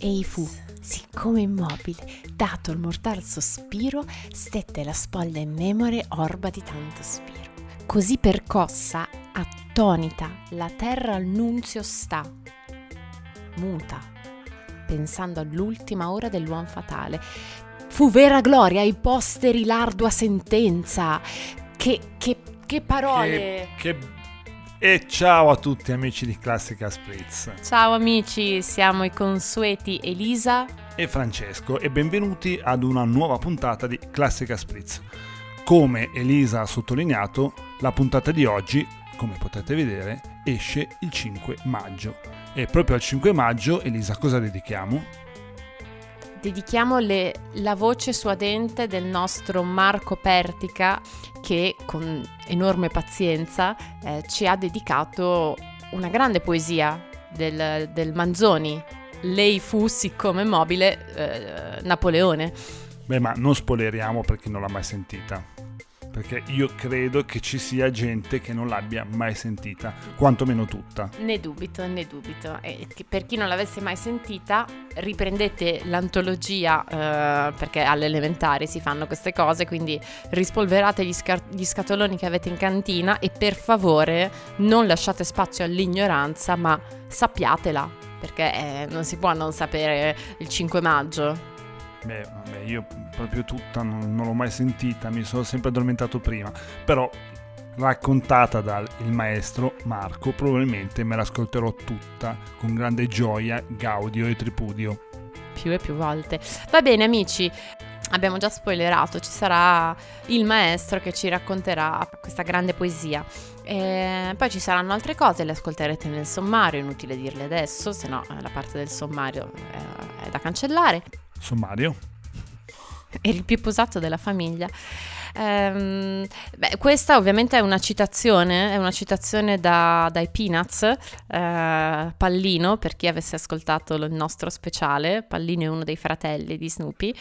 Ei fu, siccome immobile, dato il mortal sospiro, stette la spoglia in memore orba di tanto spiro. Così percossa, attonita, la terra al nunzio sta, muta, pensando all'ultima ora dell'uomo fatale. Fu vera gloria ai posteri l'ardua sentenza. Che, che, che parole! Che, che... E ciao a tutti amici di Classica Spritz. Ciao amici, siamo i consueti Elisa e Francesco e benvenuti ad una nuova puntata di Classica Spritz. Come Elisa ha sottolineato, la puntata di oggi, come potete vedere, esce il 5 maggio. E proprio al 5 maggio, Elisa, cosa dedichiamo? Dedichiamo le, la voce suadente del nostro Marco Pertica che con enorme pazienza eh, ci ha dedicato una grande poesia del, del Manzoni. Lei fu, siccome mobile, eh, Napoleone. Beh, ma non spoileriamo per chi non l'ha mai sentita perché io credo che ci sia gente che non l'abbia mai sentita, quantomeno tutta. Ne dubito, ne dubito. E per chi non l'avesse mai sentita, riprendete l'antologia, eh, perché alle elementari si fanno queste cose, quindi rispolverate gli, scar- gli scatoloni che avete in cantina e per favore non lasciate spazio all'ignoranza, ma sappiatela, perché eh, non si può non sapere il 5 maggio. Beh, vabbè, io proprio tutta non, non, l'ho mai sentita, mi sono sempre addormentato prima, però raccontata dal maestro Marco probabilmente me l'ascolterò tutta con grande gioia, gaudio e tripudio. Più e più volte. Va bene amici, abbiamo già spoilerato, ci sarà il maestro che ci racconterà questa grande poesia. E poi ci saranno altre cose, le ascolterete nel sommario, inutile dirle adesso, se no la parte del sommario è da cancellare. Sommario. Eri il più posato della famiglia. Um, beh, questa ovviamente è una citazione, è una citazione da, dai Peanuts, uh, Pallino, per chi avesse ascoltato il nostro speciale, Pallino è uno dei fratelli di Snoopy,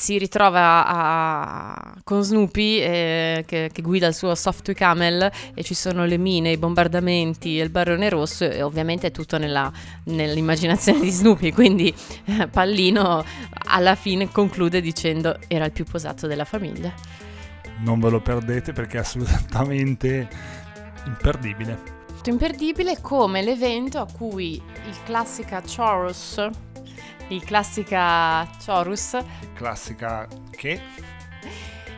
si ritrova a, con Snoopy eh, che, che, guida il suo Software Camel e ci sono le mine, i bombardamenti e il barone rosso e ovviamente è tutto nella, nell'immaginazione di Snoopy, quindi eh, Pallino alla fine conclude dicendo era il più posato della famiglia. Non ve lo perdete perché è assolutamente imperdibile. Imperdibile come l'evento a cui il classica Chorus il classica Chorus. Il classica che?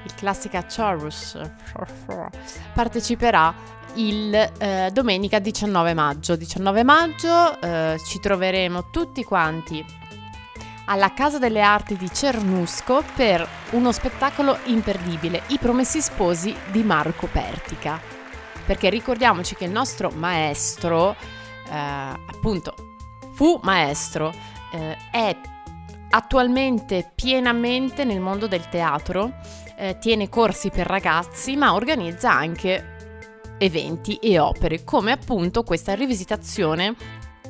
Il classica Chorus parteciperà il eh, domenica 19 maggio. 19 maggio eh, ci troveremo tutti quanti alla Casa delle Arti di Cernusco per uno spettacolo imperdibile, I Promessi Sposi di Marco Pertica. Perché ricordiamoci che il nostro maestro, eh, appunto, fu maestro eh, è attualmente pienamente nel mondo del teatro, eh, tiene corsi per ragazzi, ma organizza anche eventi e opere, come appunto questa rivisitazione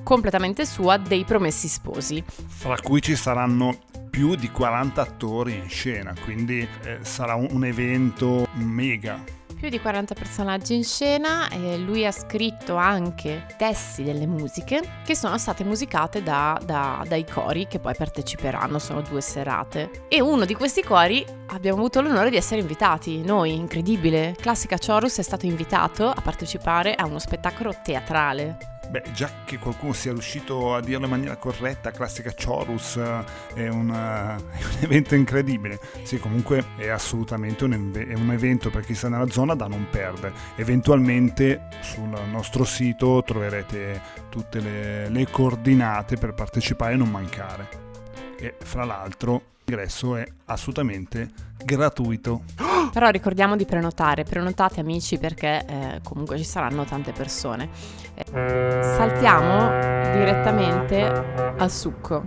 completamente sua dei Promessi Sposi. Fra cui ci saranno più di 40 attori in scena, quindi eh, sarà un, evento mega più di 40 personaggi in scena e lui ha scritto anche testi delle musiche che sono state musicate da, da, dai cori che poi parteciperanno, sono due serate. E uno di questi cori abbiamo avuto l'onore di essere invitati, noi, incredibile. Classica Chorus è stato invitato a partecipare a uno spettacolo teatrale Beh, già che qualcuno sia riuscito a dirlo in maniera corretta, classica Chorus, eh, è, una, è un evento incredibile. Sì, comunque è assolutamente un, è un, evento per chi sta nella zona da non perdere. Eventualmente sul nostro sito troverete tutte le, le coordinate per partecipare e non mancare. E fra l'altro l'ingresso è assolutamente gratuito. Però ricordiamo di prenotare, prenotate amici perché eh, comunque ci saranno tante persone. Eh, saltiamo direttamente al succo,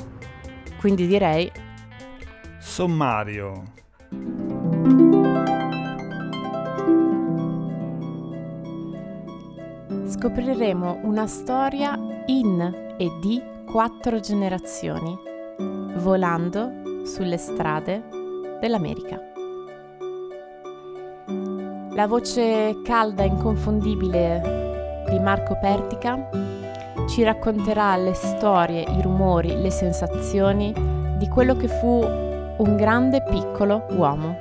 quindi direi... Sommario. Scopriremo una storia in e di quattro generazioni, volando sulle strade dell'America. La voce calda e inconfondibile di Marco Pertica ci racconterà le storie, i rumori, le sensazioni di quello che fu un grande piccolo uomo.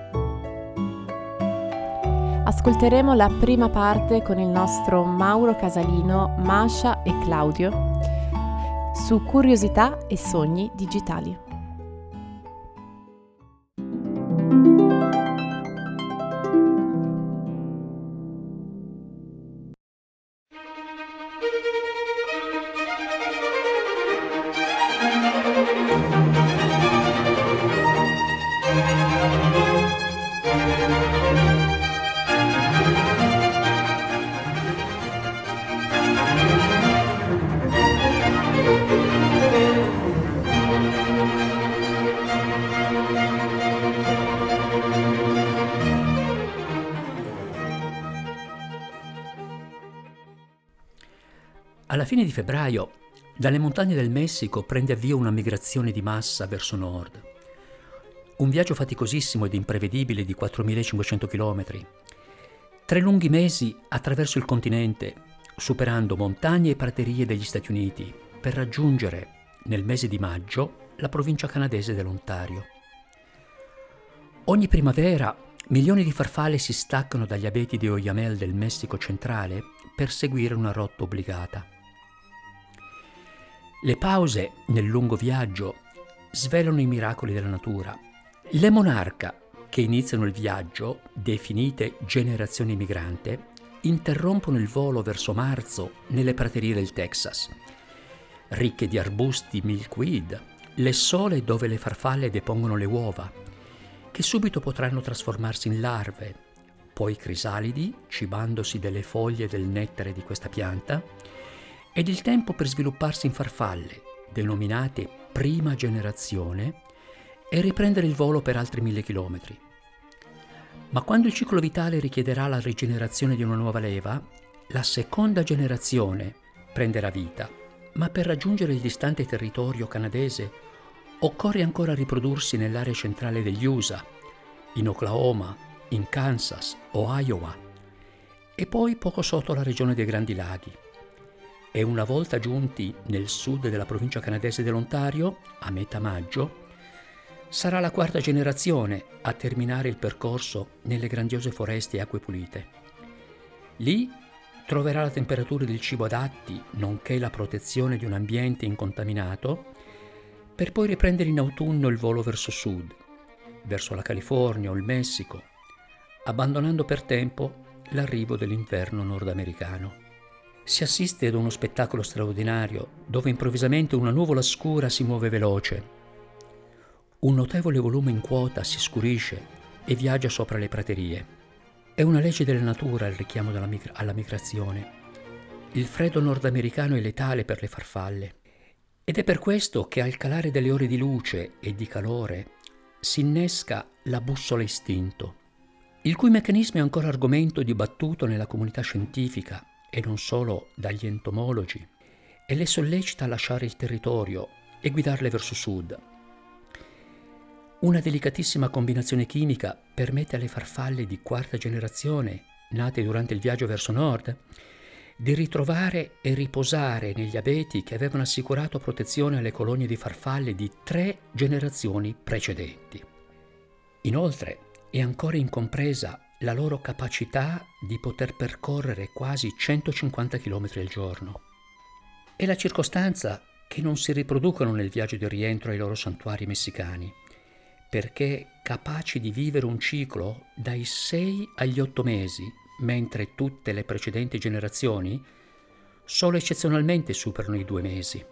Ascolteremo la prima parte con il nostro Mauro Casalino, Masha e Claudio su curiosità e sogni digitali. Fine di febbraio, dalle montagne del Messico prende avvio una migrazione di massa verso nord. Un viaggio faticosissimo ed imprevedibile di 4.500 km. Tre lunghi mesi attraverso il continente, superando montagne e praterie degli Stati Uniti, per raggiungere, nel mese di maggio, la provincia canadese dell'Ontario. Ogni primavera milioni di farfalle si staccano dagli abeti di Oyamel del Messico centrale per seguire una rotta obbligata. Le pause nel lungo viaggio svelano i miracoli della natura. Le monarca che iniziano il viaggio, definite generazione migrante, interrompono il volo verso marzo nelle praterie del Texas, ricche di arbusti milkweed, le sole dove le farfalle depongono le uova, che subito potranno trasformarsi in larve, poi crisalidi, cibandosi delle foglie del nettare di questa pianta, ed il tempo per svilupparsi in farfalle, denominate prima generazione, e riprendere il volo per altri mille chilometri. Ma quando il ciclo vitale richiederà la rigenerazione di una nuova leva, la seconda generazione prenderà vita, ma per raggiungere il distante territorio canadese occorre ancora riprodursi nell'area centrale degli USA, in Oklahoma, in Kansas o Iowa, e poi poco sotto la regione dei Grandi Laghi e una volta giunti nel sud della provincia canadese dell'Ontario, a metà maggio, sarà la quarta generazione a terminare il percorso nelle grandiose foreste e acque pulite. Lì troverà la temperatura del cibo adatti, nonché la protezione di un ambiente incontaminato, per poi riprendere in autunno il volo verso sud, verso la California o il Messico, abbandonando per tempo l'arrivo dell'inverno nordamericano si assiste ad uno spettacolo straordinario dove improvvisamente una nuvola scura si muove veloce. Un notevole volume in quota si scurisce e viaggia sopra le praterie. È una legge della natura il richiamo migra- alla migrazione. Il freddo nordamericano è letale per le farfalle ed è per questo che al calare delle ore di luce e di calore si innesca la bussola istinto, il cui meccanismo è ancora argomento dibattuto nella comunità scientifica e non solo dagli entomologi, e le sollecita a lasciare il territorio e guidarle verso sud. Una delicatissima combinazione chimica permette alle farfalle di quarta generazione, nate durante il viaggio verso nord, di ritrovare e riposare negli abeti che avevano assicurato protezione alle colonie di farfalle di tre generazioni precedenti. Inoltre è ancora incompresa la loro capacità di poter percorrere quasi 150 km al giorno. È la circostanza che non si riproducono nel viaggio di rientro ai loro santuari messicani, perché capaci di vivere un ciclo dai 6 agli 8 mesi, mentre tutte le precedenti generazioni solo eccezionalmente superano i due mesi.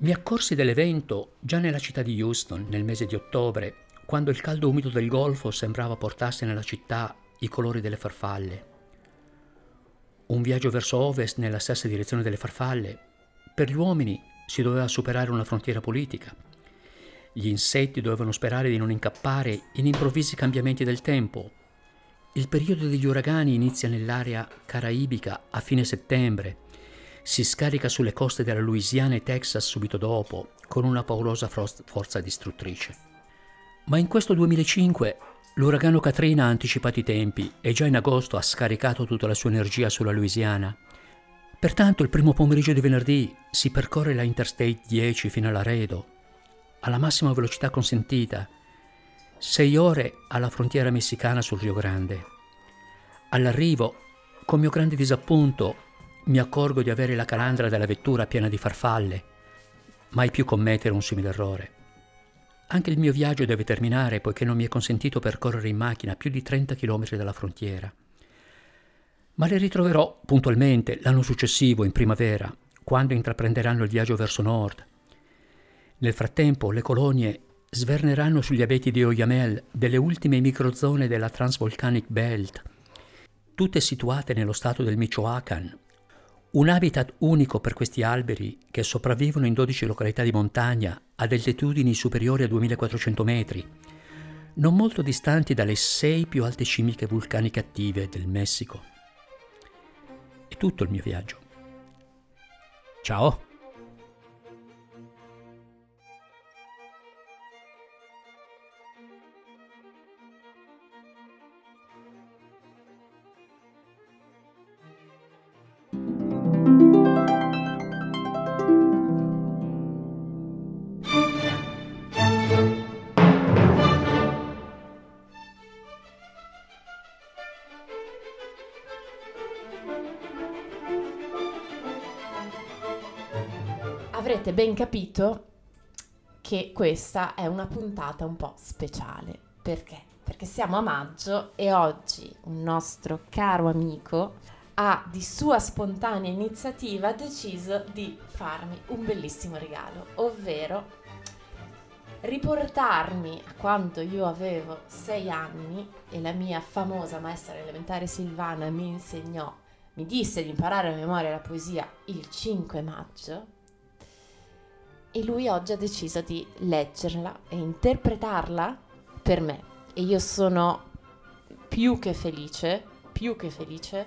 Mi accorsi dell'evento già nella città di Houston nel mese di ottobre quando il caldo umido del golfo sembrava portarsi nella città i colori delle farfalle. Un viaggio verso ovest nella stessa direzione delle farfalle. Per gli uomini si doveva superare una frontiera politica. Gli insetti dovevano sperare di non incappare in improvvisi cambiamenti del tempo. Il periodo degli uragani inizia nell'area caraibica a fine settembre, si scarica sulle coste della Louisiana e Texas subito dopo, con una paurosa forza distruttrice. Ma in questo 2005 l'uragano Katrina ha anticipato i tempi e già in agosto ha scaricato tutta la sua energia sulla Louisiana. Pertanto il primo pomeriggio di venerdì si percorre la Interstate 10 fino a Laredo, alla massima velocità consentita, sei ore alla frontiera messicana sul Rio Grande. All'arrivo, con mio grande disappunto, mi accorgo di avere la calandra della vettura piena di farfalle. Mai più commettere un simile errore. Anche il mio viaggio deve terminare poiché non mi è consentito percorrere in macchina più di 30 km dalla frontiera. Ma le ritroverò puntualmente l'anno successivo, in primavera, quando intraprenderanno il viaggio verso nord. Nel frattempo le colonie sverneranno sugli abeti di Oyamel delle ultime microzone della Transvolcanic Belt, tutte situate nello stato del Michoacán, un habitat unico per questi alberi che sopravvivono in 12 località di montagna ad altitudini superiori a 2400 metri, non molto distanti dalle sei più alte cimiche vulcaniche attive del Messico. È tutto il mio viaggio. Ciao! Ben capito che questa è una puntata un po' speciale. Perché? Perché siamo a maggio e oggi un nostro caro amico ha di sua spontanea iniziativa deciso di farmi un bellissimo regalo, ovvero riportarmi a quando io avevo sei anni e la mia famosa maestra elementare Silvana mi insegnò, mi disse di imparare a memoria la poesia il 5 maggio e lui oggi ha deciso di leggerla e interpretarla per me e io sono più che felice, più che felice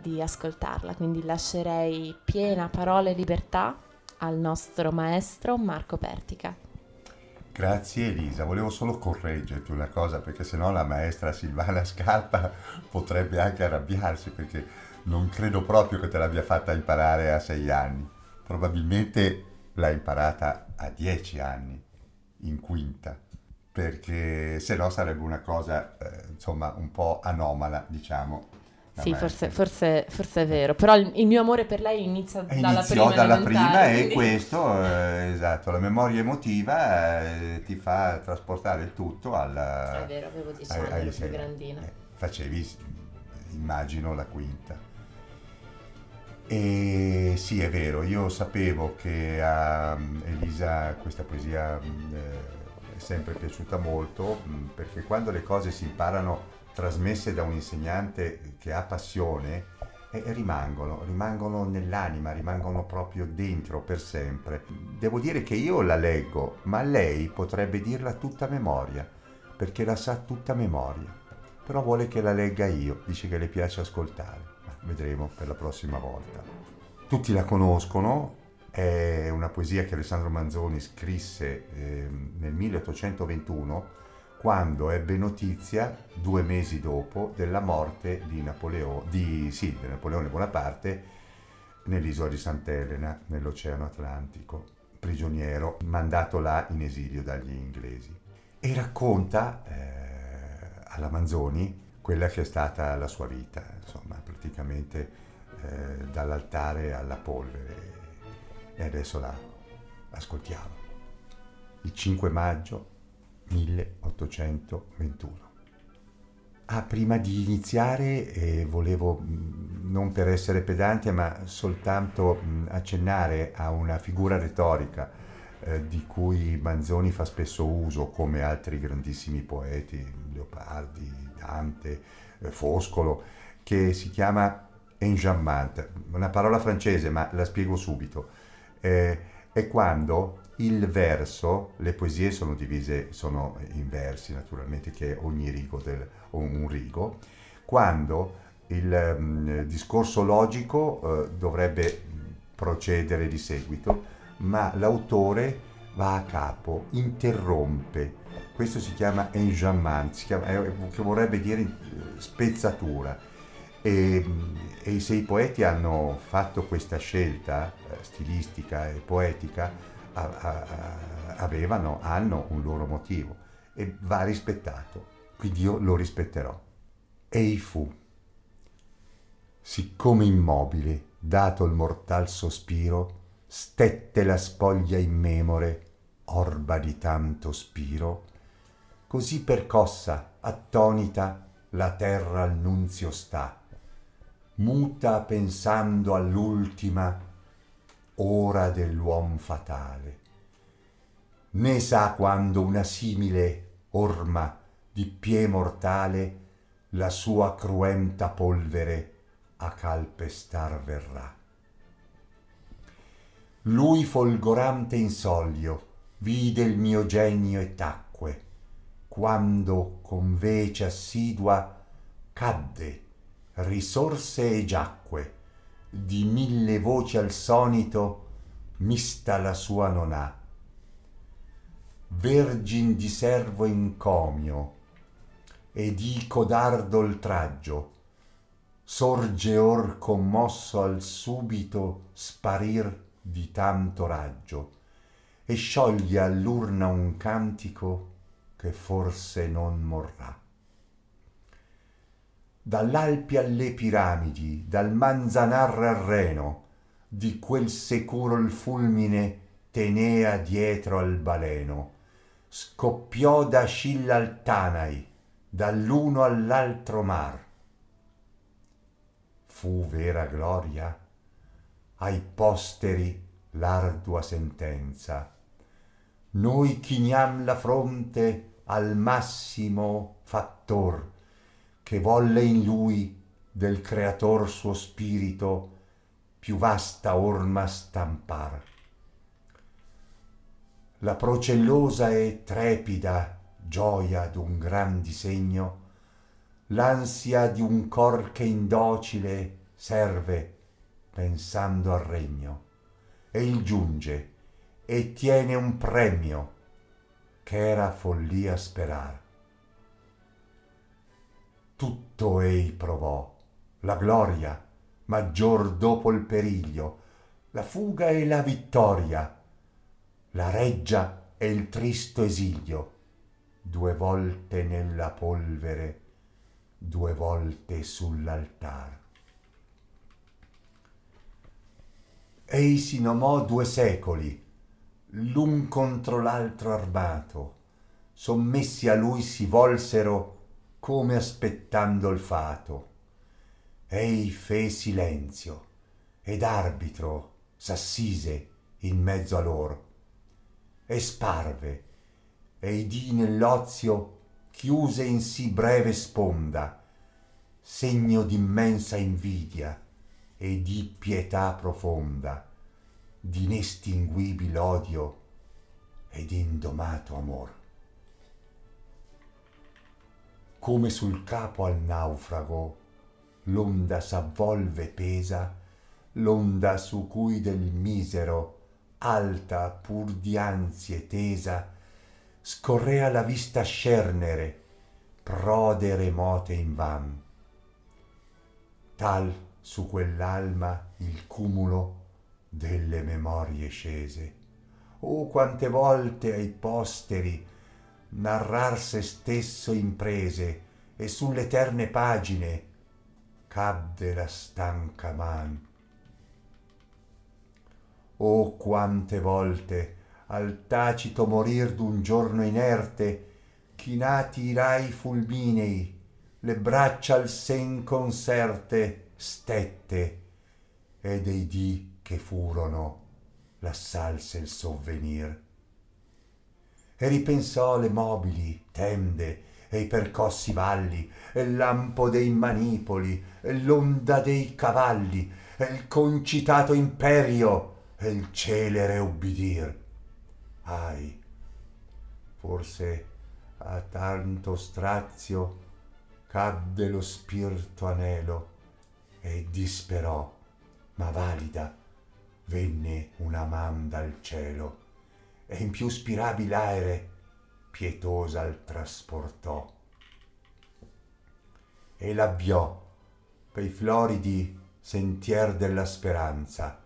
di ascoltarla, quindi lascerei piena parola e libertà al nostro maestro Marco Pertica. Grazie Elisa, volevo solo correggerti una cosa perché sennò la maestra Silvana Scarpa potrebbe anche arrabbiarsi perché non credo proprio che te l'abbia fatta imparare a sei anni. Probabilmente l'ha imparata a dieci anni, in quinta, perché se no sarebbe una cosa, eh, insomma, un po' anomala, diciamo. Sì, forse, forse, forse, è vero, però il, il, mio amore per lei inizia dalla Iniziò prima dalla prima quindi... e questo, eh, esatto, la memoria emotiva eh, ti fa trasportare il tutto alla... È vero, avevo dieci anni, ero più grandina. Eh, facevi, immagino, la quinta. E sì, è vero, io sapevo che a mm, Elisa questa poesia mm, eh, è sempre piaciuta molto mm, perché quando le cose si imparano trasmesse da un insegnante che ha passione, eh, rimangono, rimangono nell'anima, rimangono proprio dentro per sempre. Devo dire che io la leggo, ma lei potrebbe dirla tutta memoria, perché la sa tutta memoria. Però vuole che la legga io, dice che le piace ascoltare vedremo per la prossima volta. Tutti la conoscono, è una poesia che Alessandro Manzoni scrisse eh, nel 1821 quando ebbe notizia, due mesi dopo, della morte di, Napoleo, di, sì, di Napoleone Bonaparte nell'isola di Sant'Elena, nell'Oceano Atlantico, prigioniero, mandato là in esilio dagli inglesi. E racconta eh, alla Manzoni quella che è stata la sua vita, insomma, praticamente eh, dall'altare alla polvere. E adesso la ascoltiamo. Il 5 maggio 1821. Ah, prima di iniziare eh, volevo, mm, non per essere pedante, ma soltanto mh, mm, accennare a una figura retorica eh, di cui Manzoni fa spesso uso, come altri grandissimi poeti, Leopardi, Dante, eh, Foscolo, che si chiama enjambment, una parola francese ma la spiego subito. Eh, è quando il verso, le poesie sono divise, sono in versi naturalmente, che è ogni rigo del, un rigo, quando il um, discorso logico uh, dovrebbe procedere di seguito, ma l'autore va a capo, interrompe, questo si chiama enjambment, si chiama, che vorrebbe dire spezzatura. E, e i sei poeti hanno fatto questa scelta eh, stilistica e poetica, a, a, avevano, hanno un loro motivo e va rispettato, quindi io lo rispetterò. Ei fu, siccome immobile, dato il mortal sospiro, stette la spoglia immemore, orba di tanto spiro, così percossa, attonita, la terra al nunzio sta, muta pensando all'ultima ora dell'uom fatale. Né sa quando una simile orma di pie mortale la sua cruenta polvere a calpestar verrà. Lui folgorante in soglio vide il mio genio e tacque, quando con vece assidua cadde risorse e giacque. Di mille voci al sonito mista la sua non ha vergin di servo incomio e di codardo oltraggio. Sorge or commosso al subito sparir di tanto raggio. E scioglie all'urna un cantico che forse non morrà dall'Alpi alle piramidi, dal Manzanar al Reno, di quel sicuro il fulmine tenea dietro al baleno, scoppiò da Scilla al Tanai, dall'uno all'altro mar. Fu vera gloria? Ai posteri l'ardua sentenza. Noi chiniam la fronte al massimo fattor, che volle in lui del creator suo spirito più vasta orma stampar. La procellosa e trepida gioia d'un gran disegno, l'ansia di un cor che indocile serve pensando al regno, e il giunge e tiene un premio ch'era follia sperar tutto ei provò, la gloria, maggior dopo il periglio, la fuga e la vittoria, la reggia e il tristo esilio, due volte nella polvere, due volte sull'altar. Ei si nomò due secoli, l'un contro l'altro armato, sommessi a lui si volsero come aspettando il fato. Ei fe silenzio ed arbitro s'assise in mezzo a lor e sparve e dì nell'ozio chiuse in sì breve sponda segno d'immensa invidia e di pietà profonda d'inestinguibil odio ed indomato amor. Come sul capo al naufrago l'onda s'avvolve pesa l'onda su cui del misero alta pur di ansie tesa scorrea la vista scernere prode remote invan tal su quell'alma il cumulo delle memorie scese. Oh quante volte ai posteri narrar se stesso imprese e sulle eterne pagine cadde la stanca man. Oh quante volte al tacito morir d'un giorno inerte chinati i rai fulminei le braccia al sen conserte stette e dei dì che furono l'assalse il sovvenir. E ripensò le mobili tende e i percossi valli e il lampo dei manipoli e l'onda dei cavalli e il concitato imperio e il celere ubbidir. Ahi forse a tanto strazio cadde lo spirto anelo e disperò ma valida venne una man dal cielo e in più spirabil aere pietosa il trasportò e l'avviò pei floridi sentier della speranza,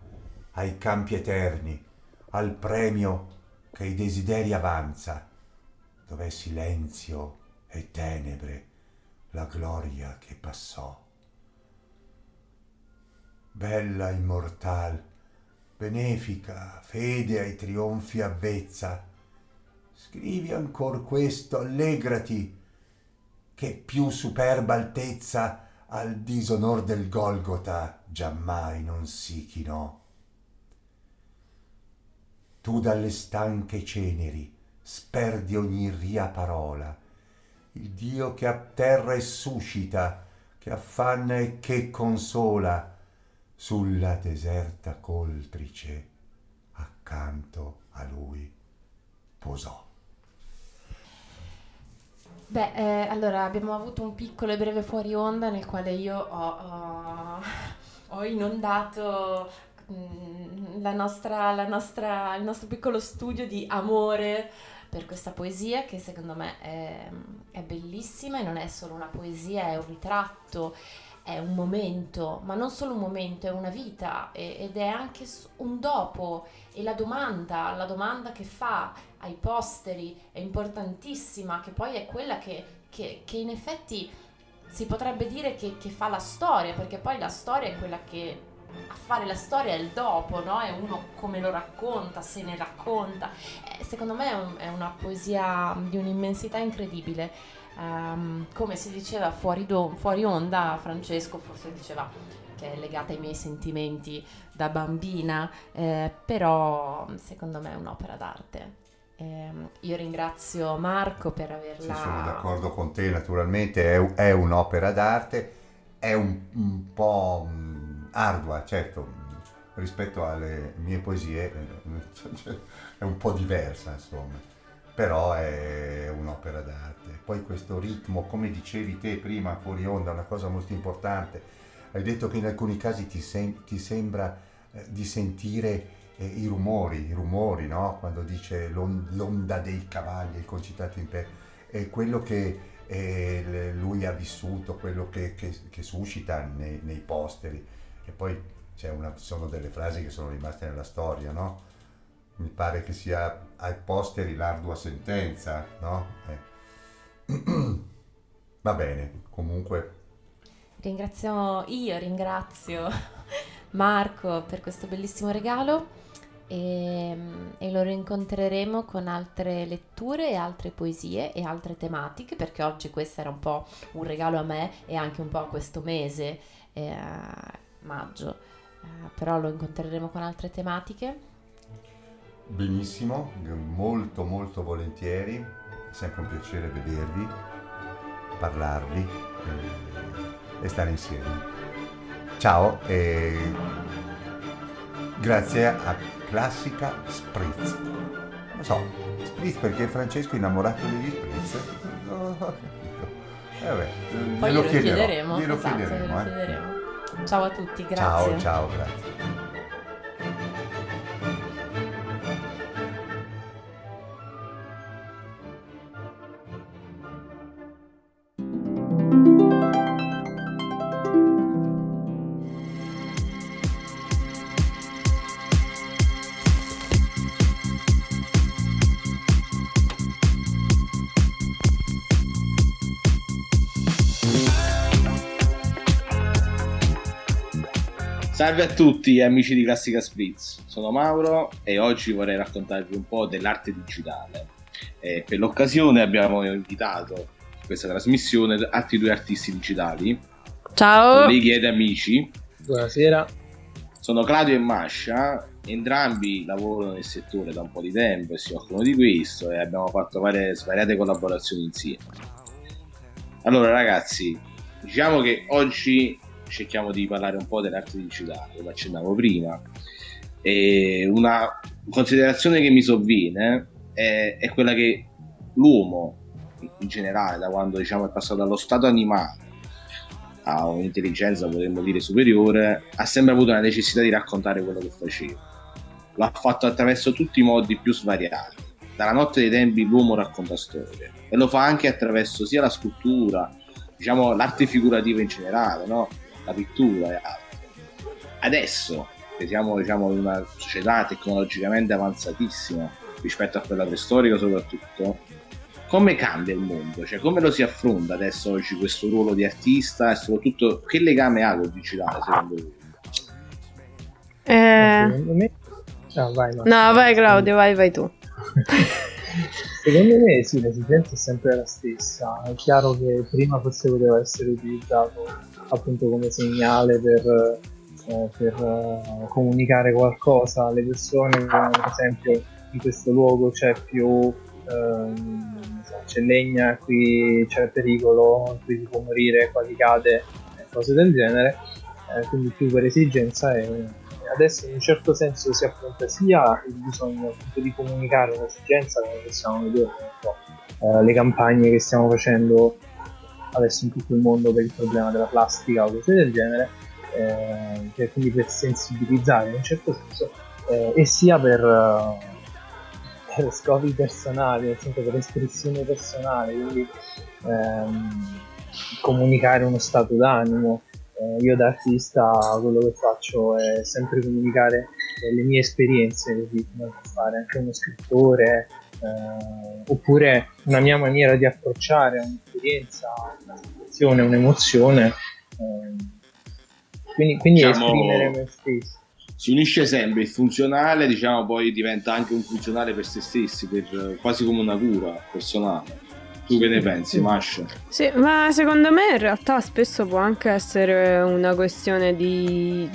ai campi eterni, al premio che i desideri avanza, dove silenzio e tenebre la gloria che passò. Bella immortal, benefica, fede ai trionfi avvezza, scrivi ancor questo, allegrati, che più superba altezza al disonor del Golgota giammai non si chinò. Tu dalle stanche ceneri sperdi ogni ria parola, il Dio che a terra e suscita, che affanna e che consola, sulla deserta coltrice accanto a lui posò. Beh, eh, allora abbiamo avuto un piccolo e breve fuori onda nel quale io ho, ho, ho inondato mm, la nostra, la nostra, il nostro piccolo studio di amore per questa poesia che secondo me è, è bellissima e non è solo una poesia, è un ritratto, è un momento, ma non solo un momento, è una vita ed è anche un dopo e la domanda, la domanda che fa ai posteri è importantissima, che poi è quella che, che, che in effetti si potrebbe dire che, che, fa la storia, perché poi la storia è quella che a fare la storia è il dopo, no? È uno come lo racconta, se ne racconta. Eh, secondo me è, un, è, una poesia di un'immensità incredibile. Um, come si diceva fuori, do, fuori onda, Francesco forse diceva che è legata ai miei sentimenti da bambina, eh, però secondo me è un'opera d'arte. Eh, io ringrazio Marco per averla... Sì, sono d'accordo con te, naturalmente è, è un'opera d'arte, è un, un po' ardua, certo, rispetto alle mie poesie eh, è un po' diversa, insomma, però è un'opera d'arte. Poi questo ritmo, come dicevi te prima fuori onda, una cosa molto importante, hai detto che in alcuni casi ti, sem- ti sembra eh, di sentire eh, i rumori, i rumori, no? Quando dice l'on- l'onda dei cavalli, il concitato in te, è quello che eh, lui ha vissuto, quello che, che, che suscita nei, nei posteri e poi una, sono delle frasi che sono rimaste nella storia, no? Mi pare che sia ai posteri l'ardua sentenza, no? Va bene, comunque. Ringraziamo, io ringrazio Marco per questo bellissimo regalo e, e, lo rincontreremo con altre letture e altre poesie e altre tematiche perché oggi questo era un po' un regalo a me e anche un po' a questo mese. Eh, maggio, eh, però lo incontreremo con altre tematiche. Benissimo, molto molto volentieri, sempre un piacere vedervi, parlarvi e, e stare insieme. Ciao e grazie a Classica Spritz. Non so, Spritz perché Francesco è innamorato degli Spritz. No, ho capito. Eh vabbè, Poi glielo chiederemo. Glielo esatto, chiederemo, eh. chiederemo. Ciao a tutti, grazie. Ciao, ciao, grazie. Salve a tutti amici di Classica Spritz, sono Mauro e oggi vorrei raccontarvi un po' dell'arte digitale. E per l'occasione abbiamo invitato in questa trasmissione altri due artisti digitali, ciao colleghi ed amici. Buonasera. Sono Claudio e Mascia, entrambi lavorano nel settore da un po' di tempo e si occupano di questo e abbiamo fatto varie, svariate collaborazioni insieme. Allora ragazzi, diciamo che oggi cerchiamo di parlare un po' dell'arte digitale, come accennavo prima. E una considerazione che mi sovviene è, è quella che l'uomo in generale, da quando diciamo, è passato dallo stato animale a un'intelligenza, potremmo dire, superiore, ha sempre avuto la necessità di raccontare quello che faceva. Lo ha fatto attraverso tutti i modi più svariati. Dalla notte dei tempi l'uomo racconta storie e lo fa anche attraverso sia la scultura, diciamo l'arte figurativa in generale, no? La pittura e altro. Adesso, che siamo diciamo, in una società tecnologicamente avanzatissima rispetto a quella preistorica soprattutto, come cambia il mondo? Cioè, come lo si affronta adesso oggi questo ruolo di artista e soprattutto che legame ha col digitale secondo voi? Eh... Secondo me... No, vai, no, vai Claudio, vai, vai tu. Secondo me sì, l'esigenza è sempre la stessa. È chiaro che prima forse poteva essere utilizzato appunto come segnale per, eh, per uh, comunicare qualcosa alle persone, per esempio in questo luogo c'è più ehm, c'è legna, qui c'è pericolo, qui si può morire, qua ti cade, cose del genere. Eh, quindi più per esigenza e adesso in un certo senso si affronta sia il bisogno appunto di comunicare un'esigenza come possiamo vedere so, eh, le campagne che stiamo facendo adesso in tutto il mondo per il problema della plastica o cose del genere eh, cioè quindi per sensibilizzare in un certo senso eh, e sia per, uh, per, scopi personali nel senso per espressione personale quindi ehm, comunicare uno stato d'animo. Eh, io da artista quello che faccio è sempre comunicare eh, le mie esperienze, così come può fare anche uno scrittore, eh, oppure una mia maniera di approcciare un'esperienza, una situazione, un'emozione. Eh, quindi, quindi diciamo, esprimere me stesso. Si unisce sempre il funzionale, diciamo, poi diventa anche un funzionale per se stessi, per, quasi come una cura personale. Tu che ne pensi, Masha? Sì, ma secondo me in realtà spesso può anche essere una questione di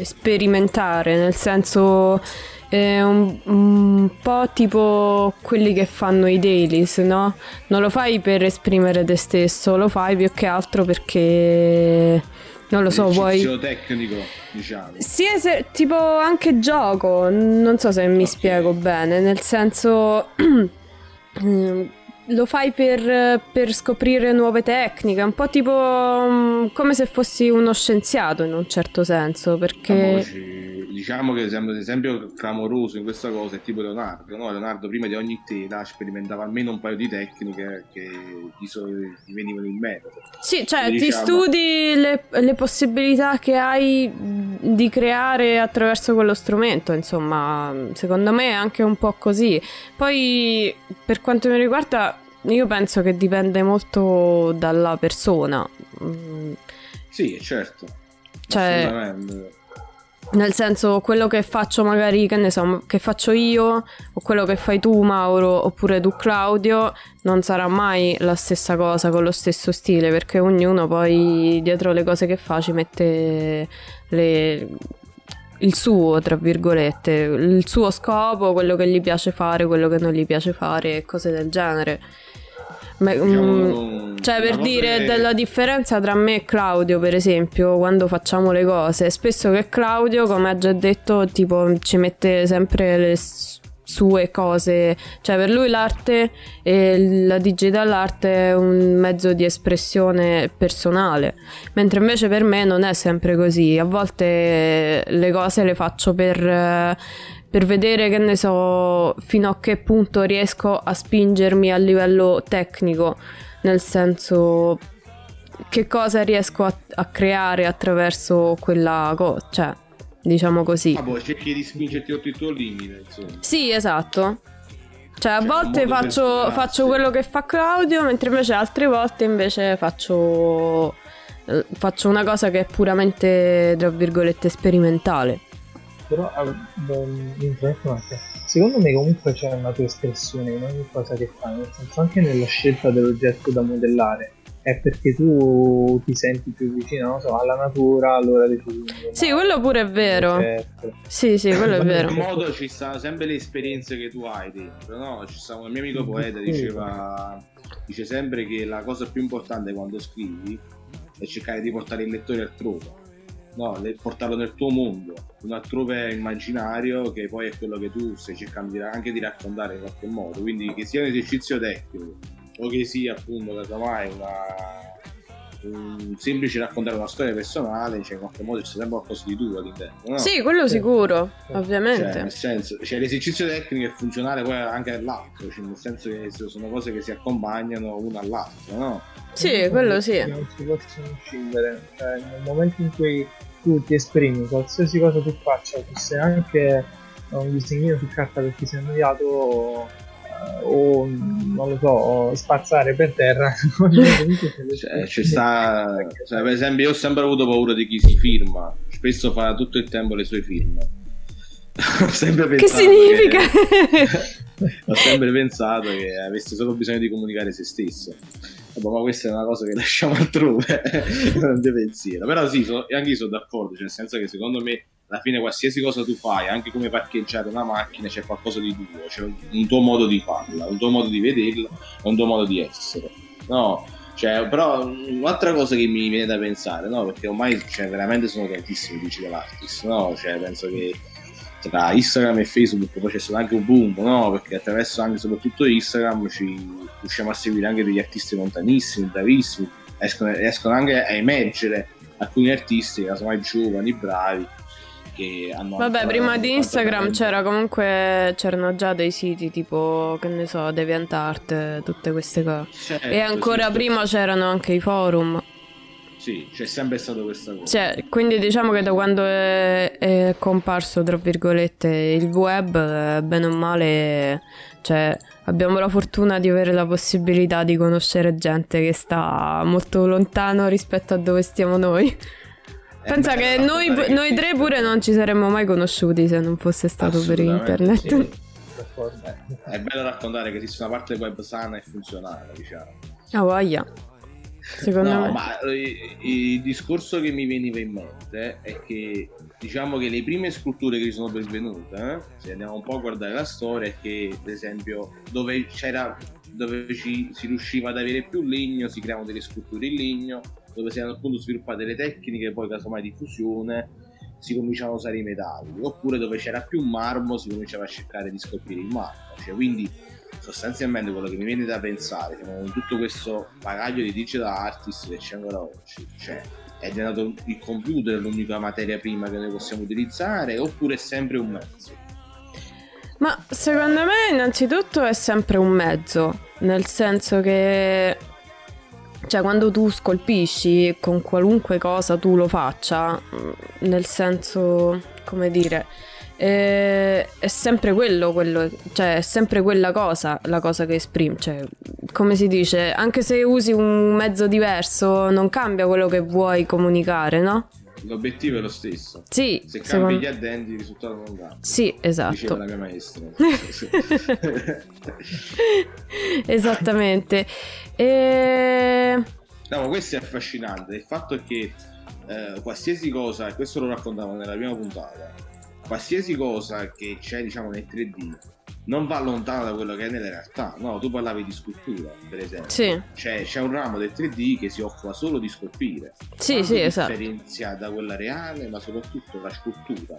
sperimentare, nel senso eh, un, un, po' tipo quelli che fanno i dailies, no? Non lo fai per esprimere te stesso, lo fai più che altro perché non lo so, vuoi tecnico, diciamo. Sì, se, tipo anche gioco, non so se mi okay. spiego bene, nel senso ehm, lo fai per, per, scoprire nuove tecniche, un po' tipo um, come se fossi uno scienziato in un certo senso, perché... Diciamo che sembra esempio clamoroso in questa cosa è tipo Leonardo, no? Leonardo prima di ogni tela sperimentava almeno un paio di tecniche che gli, so, gli venivano in mente. Sì, cioè diciamo... ti studi le, le possibilità che hai di creare attraverso quello strumento, insomma, secondo me è anche un po' così. Poi per quanto mi riguarda io penso che dipende molto dalla persona. Mm. Sì, certo. Cioè, nel senso, quello che faccio magari, che ne so, che faccio io, o quello che fai tu, Mauro, oppure tu, Claudio, non sarà mai la stessa cosa con lo stesso stile, perché ognuno poi dietro le cose che fa ci mette le, il suo, tra virgolette, il suo scopo, quello che gli piace fare, quello che non gli piace fare cose del genere. Ma, diciamo, cioè per dire che... della differenza tra me e Claudio per esempio quando facciamo le cose spesso che Claudio come ha già detto tipo ci mette sempre le sue cose. Cioè per lui l'arte e la digital art è un mezzo di espressione personale mentre invece per me non è sempre così. A volte le cose le faccio per per vedere che ne so fino a che punto riesco a spingermi a livello tecnico, nel senso che cosa riesco a, a creare attraverso quella cosa, cioè diciamo così. Ah, boh, cerchi di spingerti oltre il tuo limite, insomma. Sì, esatto. Cioè, a cioè, volte faccio, faccio quello che fa Claudio, mentre invece altre volte invece faccio, eh, faccio una cosa che è puramente, tra virgolette, sperimentale però secondo me comunque c'è una tua espressione in ogni cosa che fai, nel senso anche nella scelta dell'oggetto da modellare è perché tu ti senti più vicino, non so, alla natura, allora decidi. Sì, quello pure è vero. Sì, sì, quello è vero. In modo ci stanno sempre le esperienze che tu hai dentro, no? Ci sta un mio amico poeta diceva dice sempre che la cosa più importante quando scrivi è cercare di portare il lettore altrove no, portarlo nel tuo mondo, un altrove immaginario che poi è quello che tu stai cercando di, anche di raccontare in qualche modo. Quindi che sia un esercizio tecnico o che sia appunto casomai una, un semplice raccontare una storia personale, cioè in qualche modo c'è sempre qualcosa di tuo all'interno. No? Sì, quello Sì. sicuro, Sì. ovviamente. Cioè, nel senso, cioè, l'esercizio tecnico è funzionale poi anche all'altro, cioè, nel senso che sono cose che si accompagnano una all'altra, no? Sì, quello sì. Non si possono scindere. Cioè, nel momento in cui tu ti esprimi, qualsiasi cosa tu faccia, fosse anche un disegnino su carta perché sei annoiato o non lo so, spazzare per terra. Cioè, ci sta, cioè, per esempio, io ho sempre avuto paura di chi si firma, spesso fa tutto il tempo le sue firme. ho sempre Che pensato significa? ho sempre pensato che avesse solo bisogno di comunicare se stesso. Vabbè, ma questa è una cosa che lasciamo altrove, non di pensiero. Però sì, so- anche io sono d'accordo, cioè nel senso che secondo me alla fine qualsiasi cosa tu fai, anche come parcheggiare una macchina, c'è qualcosa di tuo, c'è un, tuo modo di farla, un tuo modo di vederla, un tuo modo di essere. No, cioè, però un'altra cosa che mi viene da pensare, no? Perché ormai cioè, veramente sono tantissimi digital artist, no? Cioè, penso che tra Instagram e Facebook poi c'è stato anche un boom, no? Perché attraverso anche soprattutto Instagram ci riusciamo a seguire anche degli artisti lontanissimi, bravissimi, escono, riescono anche a emergere alcuni artisti, casomai giovani, bravi, che hanno... Vabbè, prima di Instagram c'era comunque c'erano già dei siti tipo, che ne so, DeviantArt, tutte queste cose. Certo, E ancora sì, prima c'erano anche i forum. Sì, c'è sempre stato questa cosa. Cioè, quindi diciamo che da quando è, è comparso, tra virgolette, il web, eh, bene o male, cioè, abbiamo la fortuna di avere la possibilità di conoscere gente che sta molto lontano rispetto a dove stiamo noi. È Pensa che noi, noi tre pure non ci saremmo mai conosciuti se non fosse stato per internet. sì. È bello raccontare che esiste una parte web sana e funzionale, diciamo. Ah, voglia. Secondo no, me. ma eh, il discorso che mi veniva in mente è che diciamo che le prime sculture che ci sono pervenute, eh, se andiamo un po' a guardare la storia, è che ad esempio dove c'era dove ci, si riusciva ad avere più legno, si creavano delle sculture in legno, dove si erano appunto sviluppate le tecniche poi casomai di fusione, si cominciavano a usare i metalli, oppure dove c'era più marmo si cominciava a cercare di scolpire il marmo, cioè, quindi sostanzialmente quello che mi viene da pensare che con tutto questo bagaglio di digital artist che c'è ancora oggi cioè è diventato il computer l'unica materia prima che noi possiamo utilizzare oppure è sempre un mezzo? Ma secondo me innanzitutto è sempre un mezzo, nel senso che cioè quando tu scolpisci con qualunque cosa tu lo faccia, mm, nel senso come dire, eh, è sempre quello, quello, cioè è sempre quella cosa, la cosa che esprime, cioè come si dice, anche se usi un mezzo diverso non cambia quello che vuoi comunicare, no? l'obiettivo è lo stesso Sì, se cambi gli addenti il risultato non cambia Sì, diceva esatto. la mia maestra Esattamente. E... No, questo è affascinante. Il fatto è che eh, qualsiasi cosa, e questo lo raccontavo nella prima puntata, qualsiasi cosa che c'è, diciamo, nel 3D non va lontano da quello che è nella realtà. No, tu parlavi di scultura, per esempio. Sì, C'è, c'è un ramo del 3D che si occupa solo di scolpire. sì, sì, esatto. differenzia da quella reale, ma soprattutto la scultura.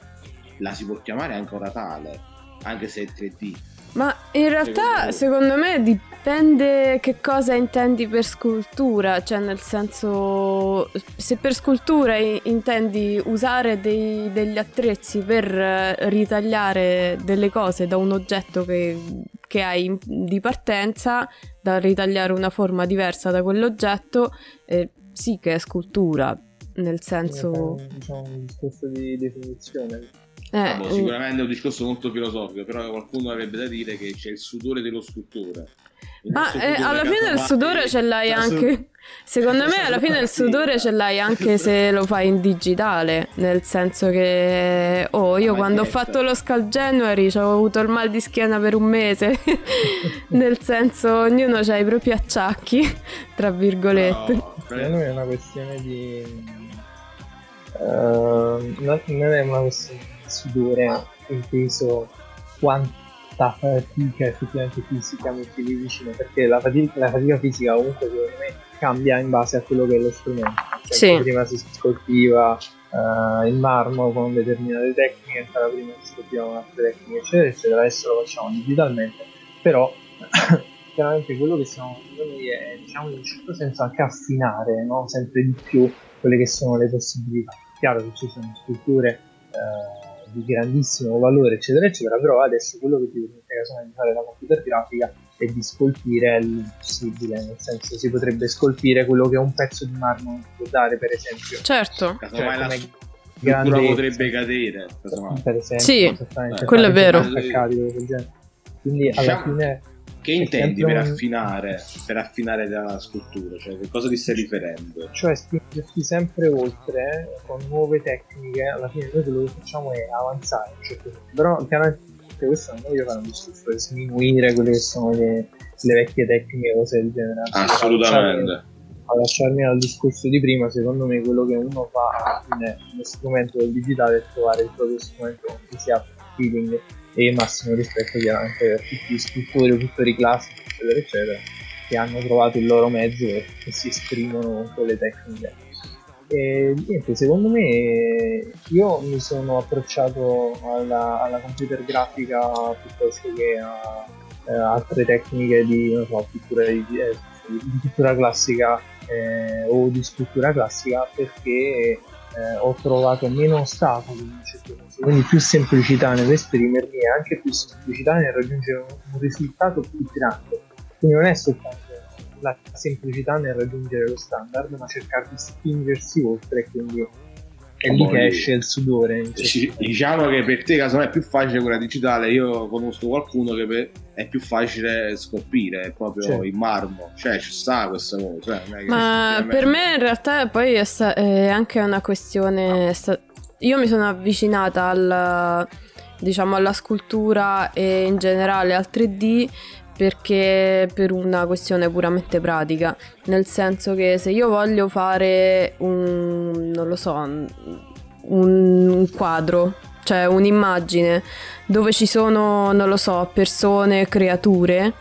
La si può chiamare ancora tale, anche se è 3D. Ma in realtà, Secondo secondo me, dipende che cosa intendi per scultura. Cioè, nel senso, se per scultura intendi usare dei- degli attrezzi per eh, ritagliare delle cose da un oggetto che, che hai di partenza, da ritagliare una forma diversa da quell'oggetto, eh, sì che è scultura. Nel senso, Diciamo un discorso di definizione. Eh, Ah, boh, mm, sicuramente è un discorso molto filosofico, però qualcuno avrebbe da dire che c'è il sudore dello scultore. Ma eh, alla fine il sudore ce l'hai cioè, anche. Secondo me alla fine il sudore ce l'hai anche se lo fai in digitale. Nel senso che. Oh, io Ma quando ho certo. fatto lo Skull January ho avuto il mal di schiena per un mese. nel senso, ognuno ha i propri acciacchi, tra virgolette. No, Secondo me è una questione di. non non è una questione sudore inteso quanta fatica effettivamente fisica metti lì vicino, perché la fatica, la fatica fisica comunque secondo me cambia in base a quello che è lo strumento. Cioè, Sì. Prima si scolpiva eh, il marmo con determinate tecniche, ancora prima si scolpivano altre tecniche, eccetera, eccetera. Adesso lo facciamo digitalmente, però chiaramente quello che stiamo facendo noi è diciamo in un certo senso anche affinare no? sempre di più quelle che sono le possibilità. Chiaro che ci sono sculture eh, di grandissimo valore, eccetera, eccetera, però adesso quello che ti permette casomai di fare la computer grafica è di scolpire l'impossibile, nel senso si potrebbe scolpire quello che un pezzo di marmo può dare, per esempio. Certo. Casomai cioè, la grande... potrebbe cadere. Per esempio, sì, quello è vero. Quindi alla diciamo fine che intendi per affinare, per affinare la scultura? Cioè, che cosa ti stai riferendo? Cioè, spingersi sempre oltre con nuove tecniche. Alla fine, noi quello che facciamo è avanzare. Cioè, però, chiaramente, questo non voglio fare un discorso per sminuire quelle che sono le, le vecchie tecniche, cose del genere. Assolutamente. A lasciarmi al discorso di prima, secondo me quello che uno fa alla fine, uno strumento del digitale è trovare il proprio strumento che sia feeling e massimo rispetto chiaramente per tutti gli scultori o pittori classici eccetera eccetera che hanno trovato il loro mezzo e, e si esprimono con quelle tecniche. E niente secondo me io mi sono approcciato alla, alla computer grafica piuttosto che a, eh, altre tecniche di, so, pittura, di, eh, di pittura classica eh, o di scultura classica perché eh, ho trovato meno ostacoli in certo senso, quindi più semplicità nell'esprimermi e anche più semplicità nel raggiungere un, risultato più grande. Quindi non è soltanto la semplicità nel raggiungere lo standard, ma cercare di spingersi oltre e quindi è lì che esce il sudore. Diciamo che per te, casomai, è più facile quella digitale. Io conosco qualcuno che è più facile scolpire è proprio certo. in marmo. Cioè, ci sta questa cosa. Cioè, Ma per me in realtà poi è, sta- è anche una questione. Sta- io mi sono avvicinata al, diciamo, alla scultura e in generale al 3D perché per una questione puramente pratica, nel senso che se io voglio fare un, non lo so, un, quadro, cioè un'immagine dove ci sono, non lo so, persone, creature,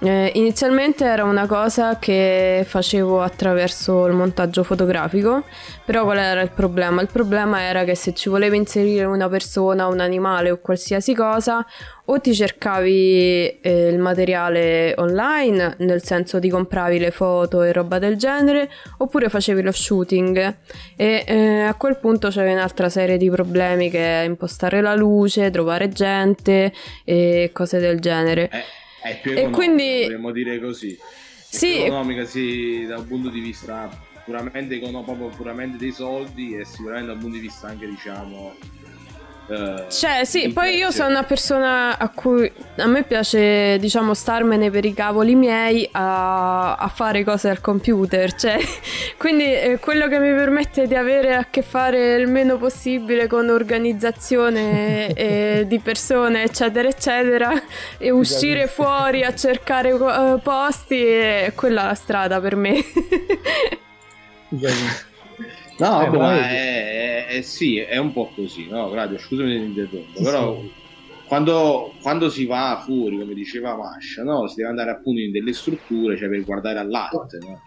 eh, inizialmente era una cosa che facevo attraverso il montaggio fotografico, però qual era il problema? Il problema era che se ci volevi inserire una persona, un animale o qualsiasi cosa, o ti cercavi eh, il materiale online, nel senso ti compravi le foto e roba del genere, oppure facevi lo shooting e eh, a quel punto c'era un'altra serie di problemi che è impostare la luce, trovare gente e cose del genere. È più economica, e quindi... potremmo dire così. Sì. economica sì, da un punto di vista puramente economico, puramente dei soldi e sicuramente da un punto di vista anche diciamo cioè, sì, poi io sono una persona a cui a me piace, diciamo, starmene per i cavoli miei a, a fare cose al computer. Cioè, quindi eh, quello che mi permette di avere a che fare il meno possibile con organizzazione eh, di persone, eccetera, eccetera, e uscire fuori a cercare uh, posti, è quella la strada per me. No, eh, ma è, è, è, sì, è un po' così, no? Claudio, scusami se interrompo, però sì. Quando, quando, si va fuori, come diceva Masha, no? Si deve andare appunto in delle strutture, cioè per guardare all'arte, no?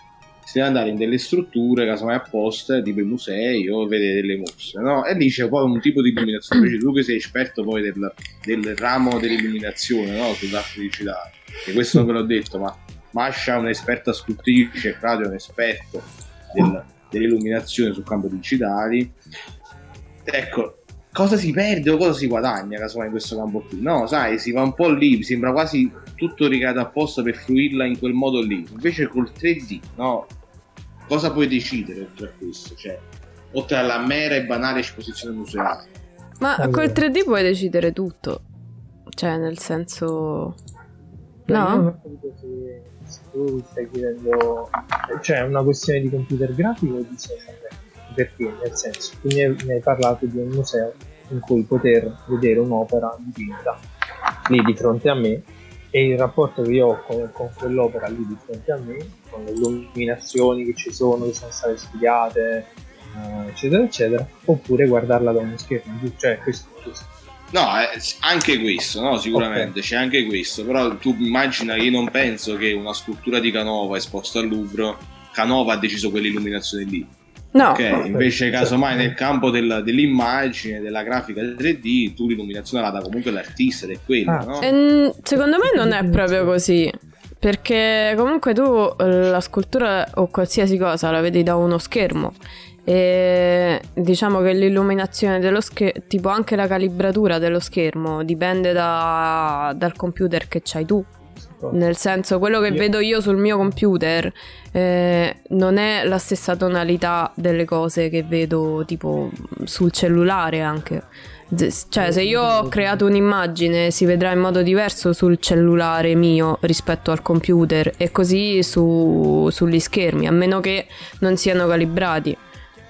Si deve andare in delle strutture, casomai apposta, tipo i musei o vedere delle mostre, no? E lì c'è poi un tipo di illuminazione, invece tu che sei esperto poi del, del ramo dell'illuminazione, no? Sull'arte digitale, che questo non ve l'ho detto, ma Masha è un'esperta scultrice, Claudio è un esperto del dell'illuminazione sul campo digitali. Ecco, cosa si perde o cosa si guadagna casomai in questo campo qui? No, sai, si va un po' lì, sembra quasi tutto ricato apposta per fruirla in quel modo lì. Invece col 3D, no? Cosa puoi decidere oltre a questo? Cioè, oltre alla mera e banale esposizione museale. Ma allora. col 3D puoi decidere tutto. Cioè, nel senso... No? Tu stai chiedendo, cioè è una questione di computer grafico o di social Perché? Nel senso, tu mi hai, mi hai parlato di un museo in cui poter vedere un'opera dipinta lì di fronte a me e il rapporto che io ho con, con, quell'opera lì di fronte a me, con le illuminazioni che ci sono, che sono state studiate, eh, eccetera, eccetera, oppure guardarla da uno schermo, cioè questo, questo No, eh, anche questo, no, sicuramente okay. c'è anche questo, però tu immagina che io non penso che una scultura di Canova esposta al Louvre, Canova ha deciso quell'illuminazione lì. No. Okay? Invece, casomai nel campo del, dell'immagine, della grafica 3D, tu l'illuminazione la dà comunque l'artista ed è quello, ah. no? Ehm, secondo me non è proprio così. perché comunque tu la scultura o qualsiasi cosa la vedi da uno schermo e diciamo che l'illuminazione dello schermo, tipo anche la calibratura dello schermo, dipende da, dal computer che c'hai tu. Nel senso, quello che vedo io sul mio computer eh, non è la stessa tonalità delle cose che vedo tipo sul cellulare anche. Cioè, se io ho creato un'immagine si vedrà in modo diverso sul cellulare mio rispetto al computer e così su, sugli schermi, a meno che non siano calibrati.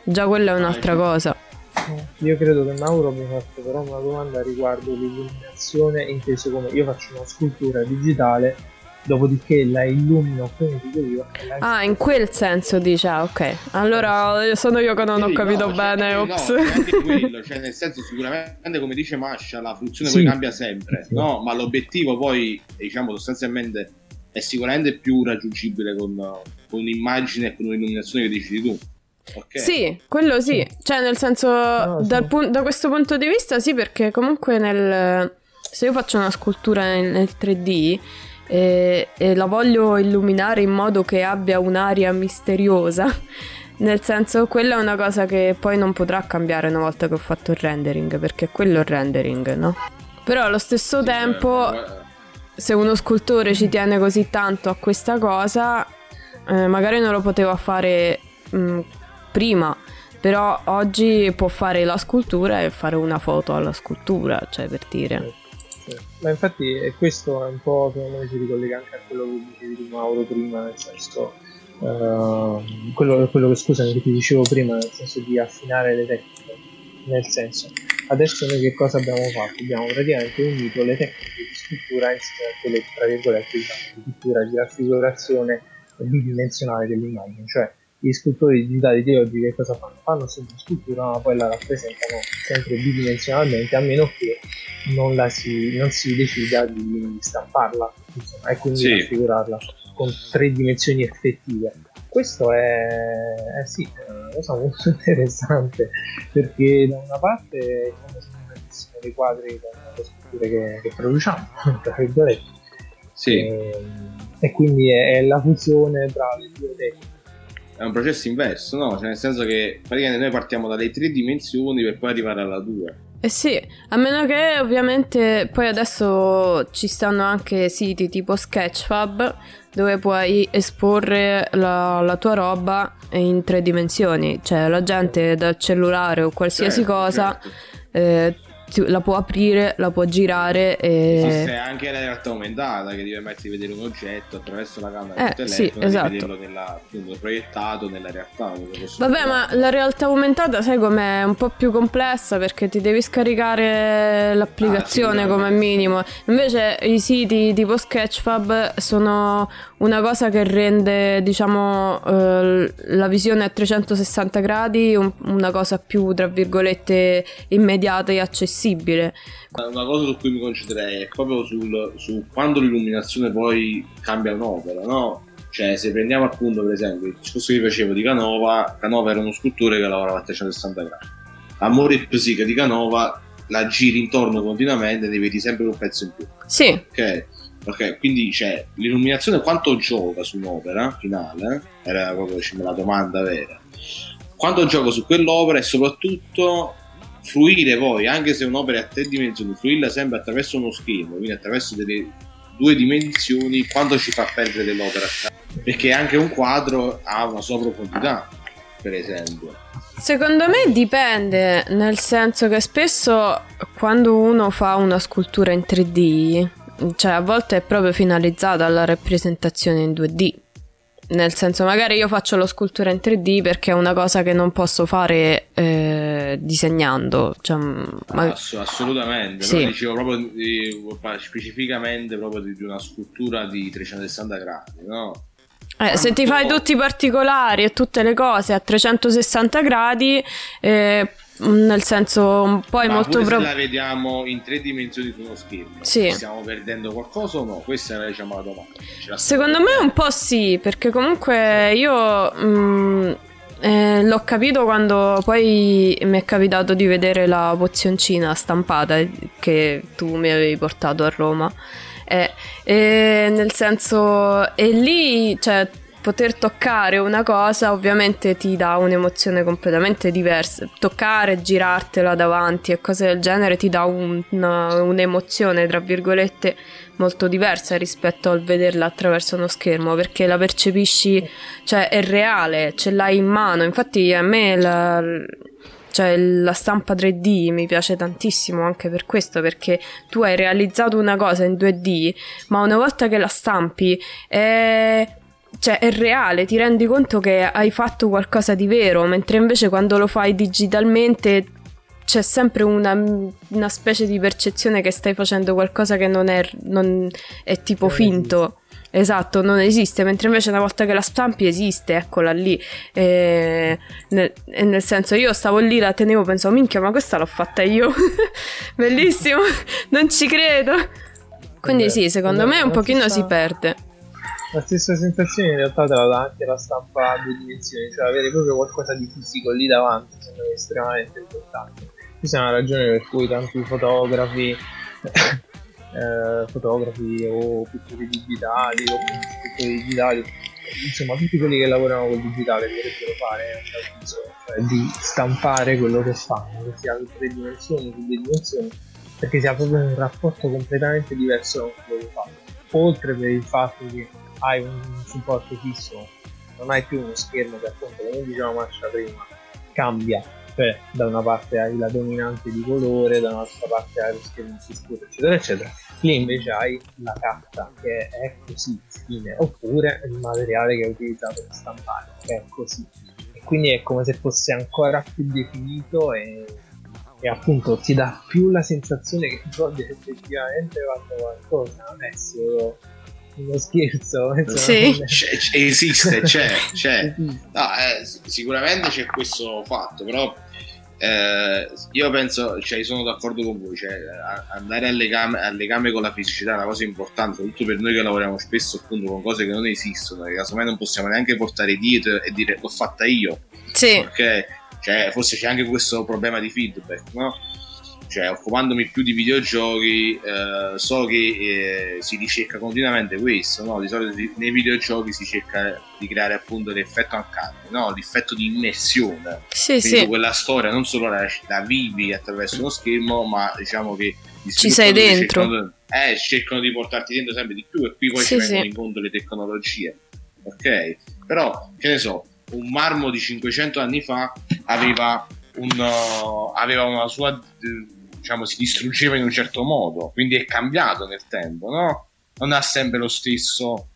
Già quella è un'altra cosa. Io credo che Mauro mi ha fatto però una domanda riguardo l'illuminazione inteso come io faccio una scultura digitale dopodiché la illumino come dico io ah in quel senso dice ah, ok. Allora sono io che non sì, ho capito no, bene cioè, ops. no, anche quello cioè nel senso sicuramente come dice Masha la funzione sì. poi cambia sempre sì. no? Ma l'obiettivo poi diciamo sostanzialmente è sicuramente più raggiungibile con, con un'immagine e con un'illuminazione che decidi tu Okay. Sì, quello sì, cioè nel senso no, sì. Pun- da questo punto di vista sì perché comunque nel, se io faccio una scultura nel, nel 3D e, e, la voglio illuminare in modo che abbia un'aria misteriosa, nel senso quella è una cosa che poi non potrà cambiare una volta che ho fatto il rendering perché quello è il rendering, no? Però allo stesso sì, tempo eh, se uno scultore ci tiene così tanto a questa cosa eh, magari non lo poteva fare mh, prima, però oggi può fare la scultura e fare una foto alla scultura, cioè per dire. Sì, sì. Ma infatti questo è un po' secondo me si ricollega anche a quello che dicevi di Mauro prima, nel senso uh, quello, quello che scusami che ti dicevo prima, nel senso di affinare le tecniche. Nel senso, adesso noi che cosa abbiamo fatto? Abbiamo praticamente unito le tecniche di scrittura insieme a quelle tra virgolette diciamo, di pittura, di raffigurazione bidimensionale dell'immagine, cioè gli scultori digitali di oggi che cosa fanno? Fanno sempre scultura ma poi la rappresentano sempre bidimensionalmente a meno che non, la si, non si decida di stamparla insomma, e quindi sì. raffigurarla con tre dimensioni effettive. Questo è, è sì, una cosa molto interessante perché da una parte sono tantissimi dei quadri con le sculture che, che produciamo, tra virgolette. Sì. E, e quindi è, è la fusione tra le due tecniche è un processo inverso, no? Cioè nel senso che praticamente noi partiamo dalle tre dimensioni per poi arrivare alla due. Eh sì, a meno che ovviamente poi adesso ci stanno anche siti tipo Sketchfab dove puoi esporre la, la tua roba in tre dimensioni, cioè la gente dal cellulare o qualsiasi certo, cosa certo. Eh, la può aprire, la può girare. E... Esiste anche la realtà aumentata che ti permette di vedere un oggetto attraverso la camera eh, del telefono sì, esatto. vederlo nella, appunto, proiettato nella realtà. Vabbè, ma la realtà aumentata, sai com'è? un po' più complessa perché ti devi scaricare l'applicazione ah, come minimo. Invece i siti tipo Sketchfab sono una cosa che rende, diciamo, eh, la visione a 360 gradi un, una cosa più, tra virgolette, immediata e accessibile. Una cosa su cui mi concentrerei è proprio sul, su quando l'illuminazione poi cambia un'opera, no? Cioè, se prendiamo appunto, per esempio, il discorso che facevo di Canova, Canova era uno scultore che lavorava a 360 gradi. Amore e psiche di Canova la giri intorno continuamente e ne vedi sempre un pezzo in più. Sì. Ok. Ok, quindi c'è l'illuminazione quanto gioca su un'opera finale, era proprio diciamo, la domanda vera. Quanto gioca su quell'opera e soprattutto fruire poi, anche se un'opera è a tre dimensioni, fruirla sempre attraverso uno schermo, quindi attraverso delle due dimensioni, quando ci fa perdere dell'opera? Perché anche un quadro ha una sua profondità, per esempio. Secondo me dipende, nel senso che spesso quando uno fa una scultura in 3D, cioè a volte è proprio finalizzata alla rappresentazione in 2D nel senso, magari io faccio lo scultura in 3D perché è una cosa che non posso fare eh, disegnando. Cioè, ma... Ass- assolutamente, sì. dicevo proprio di, specificamente proprio di una scultura di 360 gradi, no? Eh, se ti fai tutti i particolari e tutte le cose a 360 gradi, eh, nel senso poi Ma molto proprio se la vediamo in tre dimensioni su uno schermo sì. stiamo perdendo qualcosa o no? questa è diciamo, la domanda secondo me un po' sì perché comunque io mh, mm, eh, l'ho capito quando poi mi è capitato di vedere la pozioncina stampata che tu mi avevi portato a Roma Eh, e nel senso, e lì, cioè, poter toccare una cosa ovviamente ti dà un'emozione completamente diversa. Toccare, girartela davanti e cose del genere ti dà un, un'emozione, tra virgolette, molto diversa rispetto al vederla attraverso uno schermo perché la percepisci, cioè è reale, ce l'hai in mano. Infatti a me la, cioè la stampa 3D mi piace tantissimo anche per questo perché tu hai realizzato una cosa in 2D ma una volta che la stampi è cioè è reale, ti rendi conto che hai fatto qualcosa di vero, mentre invece quando lo fai digitalmente c'è sempre una, una specie di percezione che stai facendo qualcosa che non è, non è tipo non finto. Esatto, non esiste, mentre invece una volta che la stampi esiste, eccola lì. E nel, e nel senso, io stavo lì, la tenevo, pensavo, minchia, ma questa l'ho fatta io. Bellissimo, non ci credo. Quindi sì, secondo me un pochino si perde. La stessa sensazione in realtà te la dà anche la stampa a due dimensioni, cioè avere proprio qualcosa di fisico lì davanti sembra estremamente importante. Questa è una ragione per cui tanti fotografi, eh, fotografi o pittori digitali o pittori digitali, insomma tutti quelli che lavorano col digitale dovrebbero fare cioè di stampare quello che fanno, che sia in tre dimensioni, su due dimensioni, perché si ha proprio un rapporto completamente diverso da quello che fanno. Oltre per il fatto che hai un supporto fisso, non hai più uno schermo che appunto, come diceva Mascia prima, cambia. Cioè, da una parte hai la dominante di colore, da un'altra parte hai lo schermo più scuro, eccetera, eccetera. Lì invece hai la carta che è così, fine, oppure il materiale che hai utilizzato per stampare, che è così. E quindi è come se fosse ancora più definito e e appunto ti dà più la sensazione che tu abbia effettivamente fatto qualcosa, non è solo uno scherzo. Sì. C'è, c'è, esiste, c'è, c'è. No, eh, sicuramente c'è questo fatto, però eh, io penso, cioè, sono d'accordo con voi, cioè, andare al legame, al legame, con la fisicità è una cosa importante, soprattutto per noi che lavoriamo spesso appunto con cose che non esistono, che casomai non possiamo neanche portare dietro e dire l'ho fatta io. Sì. Perché cioè, forse c'è anche questo problema di feedback, no? Cioè occupandomi più di videogiochi eh, so che eh, si ricerca continuamente questo no? di solito nei videogiochi si cerca di creare appunto l'effetto uncanny no? l'effetto di immersione sì, sì. quella storia non solo la, la, vivi attraverso uno schermo ma diciamo che ci sei dentro cercano, eh, cercano di portarti dentro sempre di più e qui poi sì, ci vengono sì. incontro le tecnologie ok però che ne so un marmo di 500 anni fa aveva, un, uh, aveva una sua uh, diciamo, si distruggeva in un certo modo, quindi è cambiato nel tempo, no? Non ha sempre lo stesso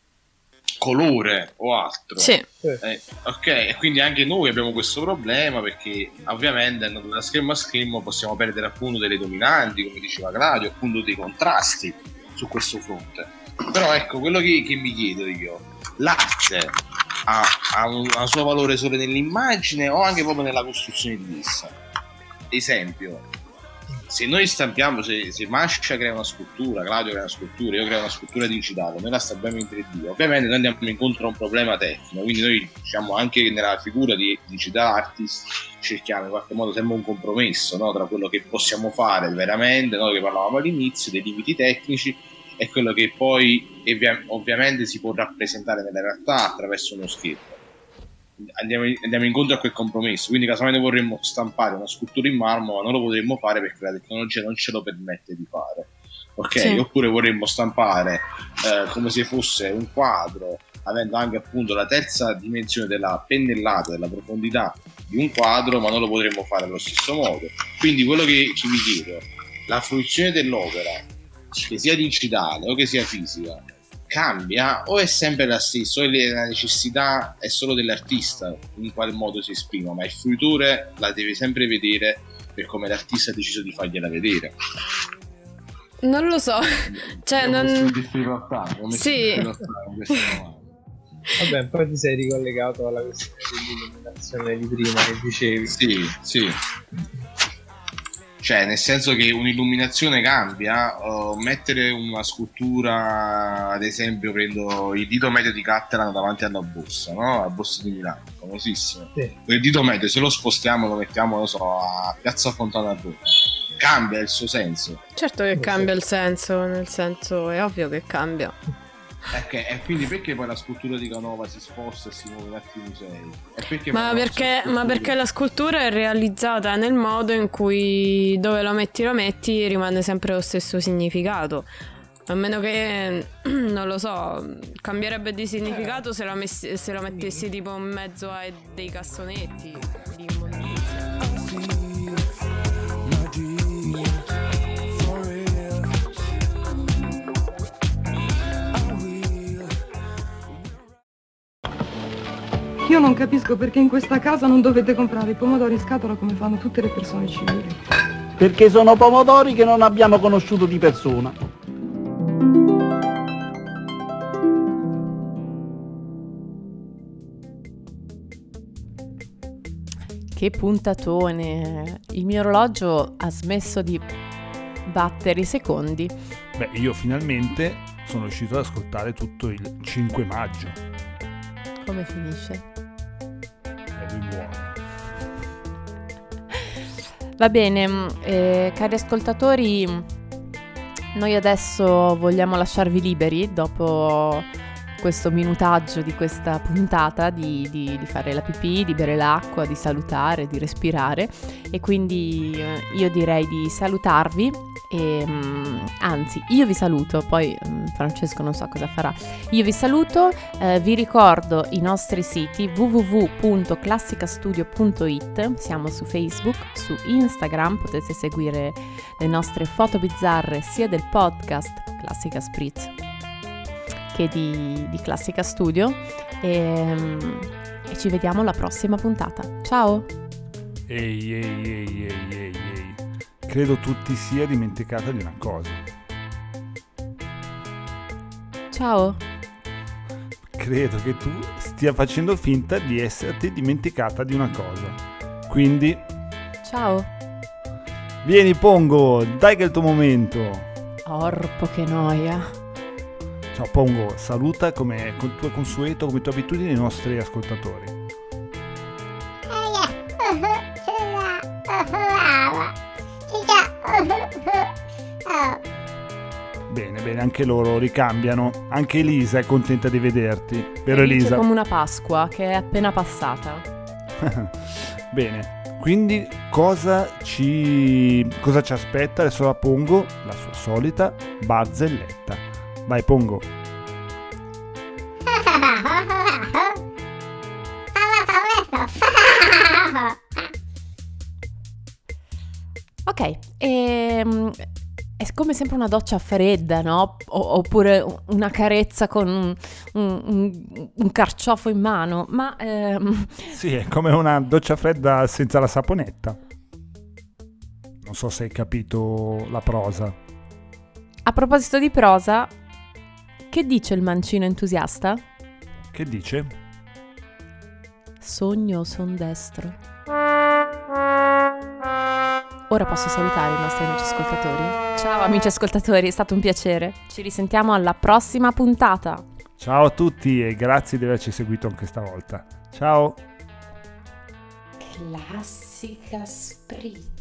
colore o altro. Sì. Eh, ok, e quindi anche noi abbiamo questo problema perché ovviamente da schermo a schermo possiamo perdere appunto delle dominanti, come diceva Claudio, appunto dei contrasti su questo fronte. Però ecco, quello che, che mi chiedo io, l'arte ha, ha, un, ha un suo valore solo nell'immagine o anche proprio nella costruzione di essa? Esempio, se noi stampiamo, se, se Mascia crea una scultura, Claudio crea una scultura, io creo una scultura digitale, noi la stampiamo in 3D, ovviamente noi andiamo incontro a un problema tecnico, quindi noi diciamo anche nella figura di digital artist cerchiamo in qualche modo sempre un compromesso no? tra quello che possiamo fare veramente, noi che parlavamo all'inizio, dei limiti tecnici e quello che poi ovviamente si può rappresentare nella realtà attraverso uno schermo andiamo, andiamo, incontro a quel compromesso. Quindi, casomai vorremmo stampare una scultura in marmo, ma non lo potremmo fare perché la tecnologia non ce lo permette di fare. Ok? Sì. Oppure vorremmo stampare eh, come se fosse un quadro, avendo anche appunto la terza dimensione della pennellata, della profondità di un quadro, ma non lo potremmo fare allo stesso modo. Quindi, quello che ci mi chiedo, la fruizione dell'opera, che sia digitale o che sia fisica, cambia o è sempre la stessa o la necessità è solo dell'artista in quale modo si esprime ma il fruitore la deve sempre vedere per come l'artista ha deciso di fargliela vedere. Non lo so. Cioè non sì. Vabbè, poi ti sei ricollegato alla questione dell'illuminazione di prima che dicevi. Sì, sì cioè nel senso che un'illuminazione cambia uh, mettere una scultura ad esempio prendo il dito medio di Cattelan davanti alla borsa no? la borsa di Milano famosissimo sì. quel dito medio se lo spostiamo lo mettiamo non so a Piazza Fontana Roma cambia il suo senso. Certo che cambia il senso, nel senso è ovvio che cambia. Okay, e quindi perché poi la scultura di Canova si sposta e si muove in altri musei? Perché ma, perché, ma perché, la scultura è realizzata nel modo in cui dove la metti la metti rimane sempre lo stesso significato. A meno che, non lo so, cambierebbe di significato se la, messi, se la mettessi tipo in mezzo a dei cassonetti di Io non capisco perché in questa casa non dovete comprare i pomodori in scatola come fanno tutte le persone civili. Perché sono pomodori che non abbiamo conosciuto di persona. Che puntatone! Il mio orologio ha smesso di battere i secondi. Beh, io finalmente sono riuscito ad ascoltare tutto il 5 maggio. Come finisce? Lui muore. Va bene, mm, eh, cari ascoltatori, noi adesso vogliamo lasciarvi liberi dopo questo minutaggio di questa puntata di, di, di, fare la pipì, di bere l'acqua, di salutare, di respirare. E quindi eh, io direi di salutarvi e um, anzi io vi saluto, poi um, Francesco non so cosa farà, io vi saluto, eh, vi ricordo i nostri siti www.classicastudio.it, siamo su Facebook, su Instagram, potete seguire le nostre foto bizzarre sia del podcast Classica Spritz che di, di Classica Studio e, ehm, e, ci vediamo alla prossima puntata. Ciao! Ehi, ehi, ehi, ehi, ehi, ehi. Credo tu ti sia dimenticata di una cosa. Ciao! Credo che tu stia facendo finta di esserti dimenticata di una cosa. Quindi... Ciao! Vieni Pongo, dai che è il tuo momento! Orpo che noia! Ciao Pongo, saluta come con tuo consueto, come tua abitudine i nostri ascoltatori. Bene, bene, anche loro ricambiano. Anche Elisa è contenta di vederti, vero Elisa? come una Pasqua che è appena passata. bene, quindi cosa ci, cosa ci aspetta? Adesso la pongo, la sua solita barzelletta. Vai, Pongo. ok, ehm, è come sempre una doccia fredda, no? O- oppure una carezza con un, un, un carciofo in mano, ma... Ehm... Sì, è come una doccia fredda senza la saponetta. Non so se hai capito la prosa. A proposito di prosa, che dice il mancino entusiasta? Che dice? Sogno son destro. Ora posso salutare i nostri amici ascoltatori. Ciao amici ascoltatori, è stato un piacere. Ci risentiamo alla prossima puntata. Ciao a tutti e grazie di averci seguito anche stavolta. Ciao. Classica spritz.